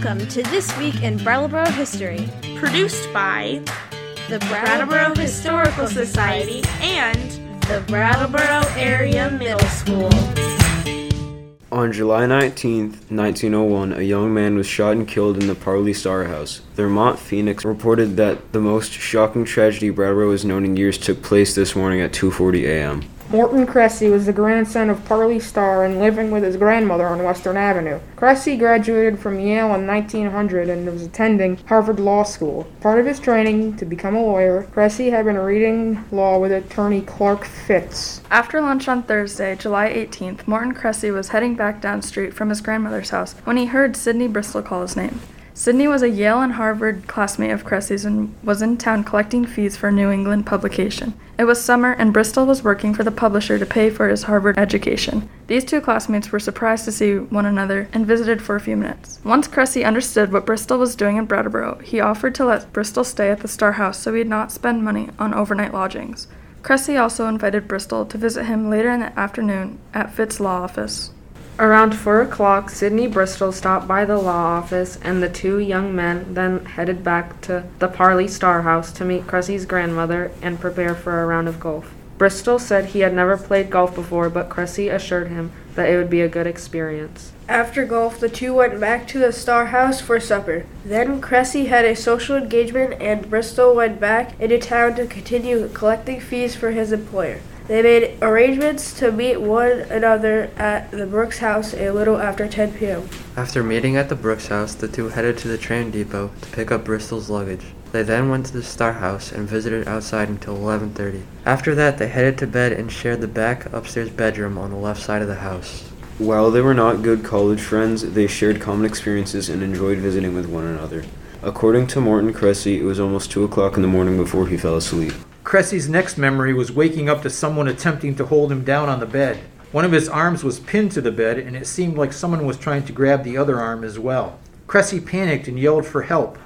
Welcome to This Week in Brattleboro History, produced by the Brattleboro Historical Society and the Brattleboro Area Middle School. On July 19, 1901, a young man was shot and killed in the Parley Star House. The Vermont Phoenix reported that the most shocking tragedy Brattleboro has known in years took place this morning at 2:40 a.m. Morton Cressy was the grandson of Parley Star and living with his grandmother on Western Avenue. Cressy graduated from Yale in 1900 and was attending Harvard Law School. Part of his training to become a lawyer, Cressy had been reading law with attorney Clark Fitts. After lunch on Thursday, July 18th, Morton Cressy was heading back down street from his grandmother's house when he heard Sidney Bristol call his name. Sidney was a Yale and Harvard classmate of Cressy's and was in town collecting fees for a New England publication. It was summer, and Bristol was working for the publisher to pay for his Harvard education. These two classmates were surprised to see one another and visited for a few minutes. Once Cressy understood what Bristol was doing in Brattleboro, he offered to let Bristol stay at the Star House so he'd not spend money on overnight lodgings. Cressy also invited Bristol to visit him later in the afternoon at Fitts' law office. Around four o'clock, Sidney Bristol stopped by the law office, and the two young men then headed back to the Parley Star House to meet Cressy's grandmother and prepare for a round of golf. Bristol said he had never played golf before, but Cressy assured him that it would be a good experience. After golf, the two went back to the Star House for supper. Then Cressy had a social engagement, and Bristol went back into town to continue collecting fees for his employer. They made arrangements to meet one another at the Brooks house a little after 10 p.m. After meeting at the Brooks house, the two headed to the train depot to pick up Bristol's luggage. They then went to the Star House and visited outside until 11:30. After that, they headed to bed and shared the back upstairs bedroom on the left side of the house. While they were not good college friends, they shared common experiences and enjoyed visiting with one another. According to Morton Cressy, it was almost 2 o'clock in the morning before he fell asleep. Cressy's next memory was waking up to someone attempting to hold him down on the bed. One of his arms was pinned to the bed, and it seemed like someone was trying to grab the other arm as well. Cressy panicked and yelled for help.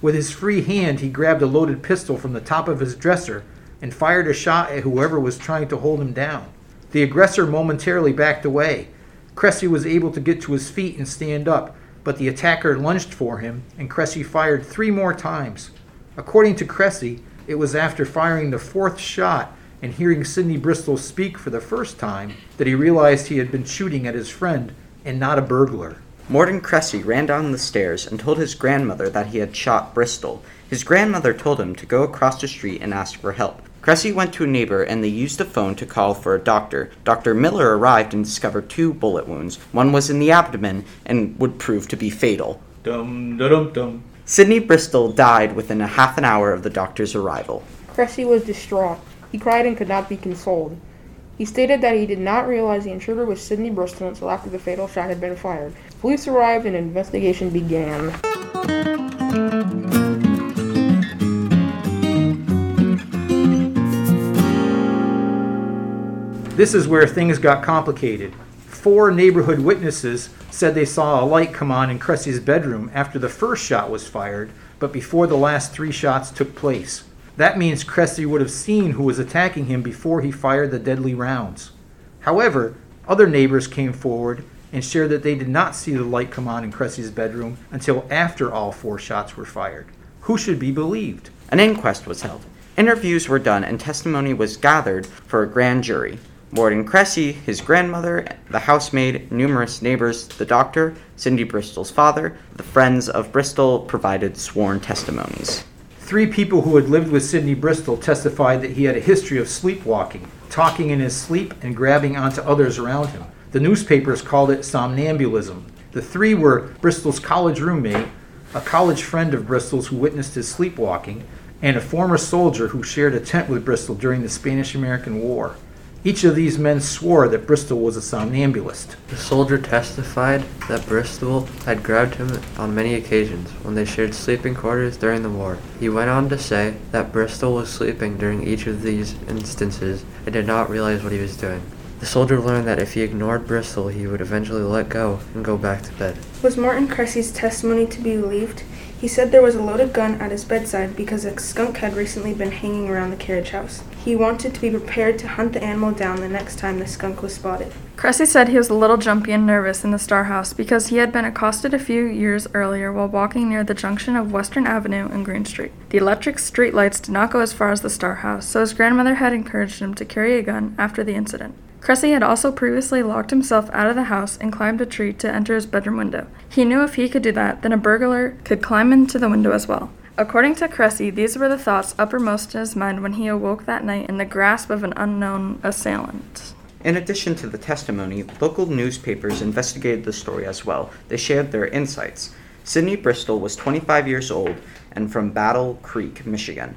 With his free hand, he grabbed a loaded pistol from the top of his dresser and fired a shot at whoever was trying to hold him down. The aggressor momentarily backed away. Cressy was able to get to his feet and stand up, but the attacker lunged for him, and Cressy fired three more times. According to Cressy, it was after firing the fourth shot and hearing Sidney Bristol speak for the first time that he realized he had been shooting at his friend and not a burglar. Morton Cressy ran down the stairs and told his grandmother that he had shot Bristol. His grandmother told him to go across the street and ask for help. Cressy went to a neighbor and they used a phone to call for a doctor. Dr. Miller arrived and discovered two bullet wounds. One was in the abdomen and would prove to be fatal. Dum dum dum. Sidney Bristol died within a half an hour of the doctor's arrival. Cressy was distraught. He cried and could not be consoled. He stated that he did not realize the intruder was Sidney Bristol until after the fatal shot had been fired. Police arrived and an investigation began. This is where things got complicated. Four neighborhood witnesses said they saw a light come on in Cressy's bedroom after the first shot was fired, but before the last three shots took place. That means Cressy would have seen who was attacking him before he fired the deadly rounds. However, other neighbors came forward and shared that they did not see the light come on in Cressy's bedroom until after all four shots were fired. Who should be believed? An inquest was held. Interviews were done and testimony was gathered for a grand jury. Morton Cressy, his grandmother, the housemaid, numerous neighbors, the doctor, Sidney Bristol's father, the friends of Bristol provided sworn testimonies. Three people who had lived with Sidney Bristol testified that he had a history of sleepwalking, talking in his sleep, and grabbing onto others around him. The newspapers called it somnambulism. The three were Bristol's college roommate, a college friend of Bristol's who witnessed his sleepwalking, and a former soldier who shared a tent with Bristol during the Spanish American War. Each of these men swore that Bristol was a somnambulist. The soldier testified that Bristol had grabbed him on many occasions when they shared sleeping quarters during the war. He went on to say that Bristol was sleeping during each of these instances and did not realize what he was doing. The soldier learned that if he ignored Bristol, he would eventually let go and go back to bed. Was Morton Cressy's testimony to be believed? He said there was a loaded gun at his bedside because a skunk had recently been hanging around the carriage house. He wanted to be prepared to hunt the animal down the next time the skunk was spotted. Cressy said he was a little jumpy and nervous in the Star House because he had been accosted a few years earlier while walking near the junction of Western Avenue and Green Street. The electric street lights did not go as far as the Star House, so his grandmother had encouraged him to carry a gun after the incident. Cressy had also previously locked himself out of the house and climbed a tree to enter his bedroom window. He knew if he could do that, then a burglar could climb into the window as well. According to Cressy, these were the thoughts uppermost in his mind when he awoke that night in the grasp of an unknown assailant. In addition to the testimony, local newspapers investigated the story as well. They shared their insights. Sidney Bristol was 25 years old and from Battle Creek, Michigan.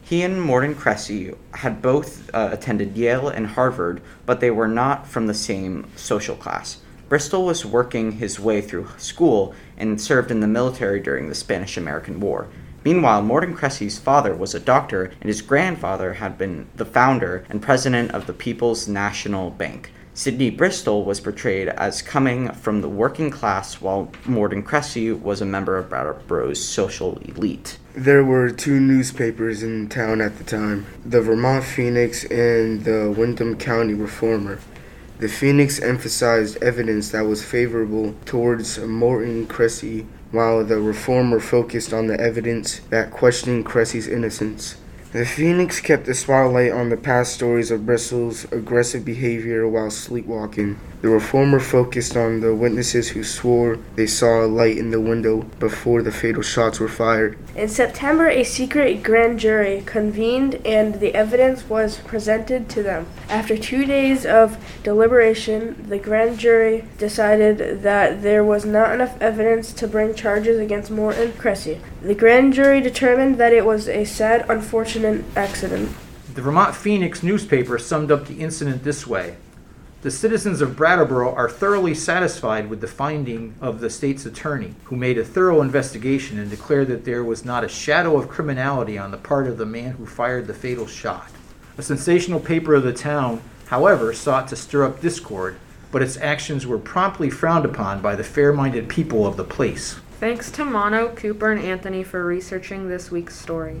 He and Morton Cressy had both uh, attended Yale and Harvard, but they were not from the same social class. Bristol was working his way through school and served in the military during the Spanish American War. Meanwhile, Morton Cressy's father was a doctor, and his grandfather had been the founder and president of the People's National Bank. Sidney Bristol was portrayed as coming from the working class, while Morton Cressy was a member of Brattleboro's social elite. There were two newspapers in town at the time the Vermont Phoenix and the Windham County Reformer. The Phoenix emphasized evidence that was favorable towards Morton Cressy, while the Reformer focused on the evidence that questioned Cressy's innocence. The Phoenix kept the spotlight on the past stories of Bristol's aggressive behavior while sleepwalking. The Reformer focused on the witnesses who swore they saw a light in the window before the fatal shots were fired. In September, a secret grand jury convened and the evidence was presented to them. After two days of deliberation, the grand jury decided that there was not enough evidence to bring charges against Morton Cressy. The grand jury determined that it was a sad, unfortunate accident. The Vermont Phoenix newspaper summed up the incident this way The citizens of Brattleboro are thoroughly satisfied with the finding of the state's attorney, who made a thorough investigation and declared that there was not a shadow of criminality on the part of the man who fired the fatal shot. A sensational paper of the town, however, sought to stir up discord, but its actions were promptly frowned upon by the fair minded people of the place. Thanks to Mono, Cooper, and Anthony for researching this week's story.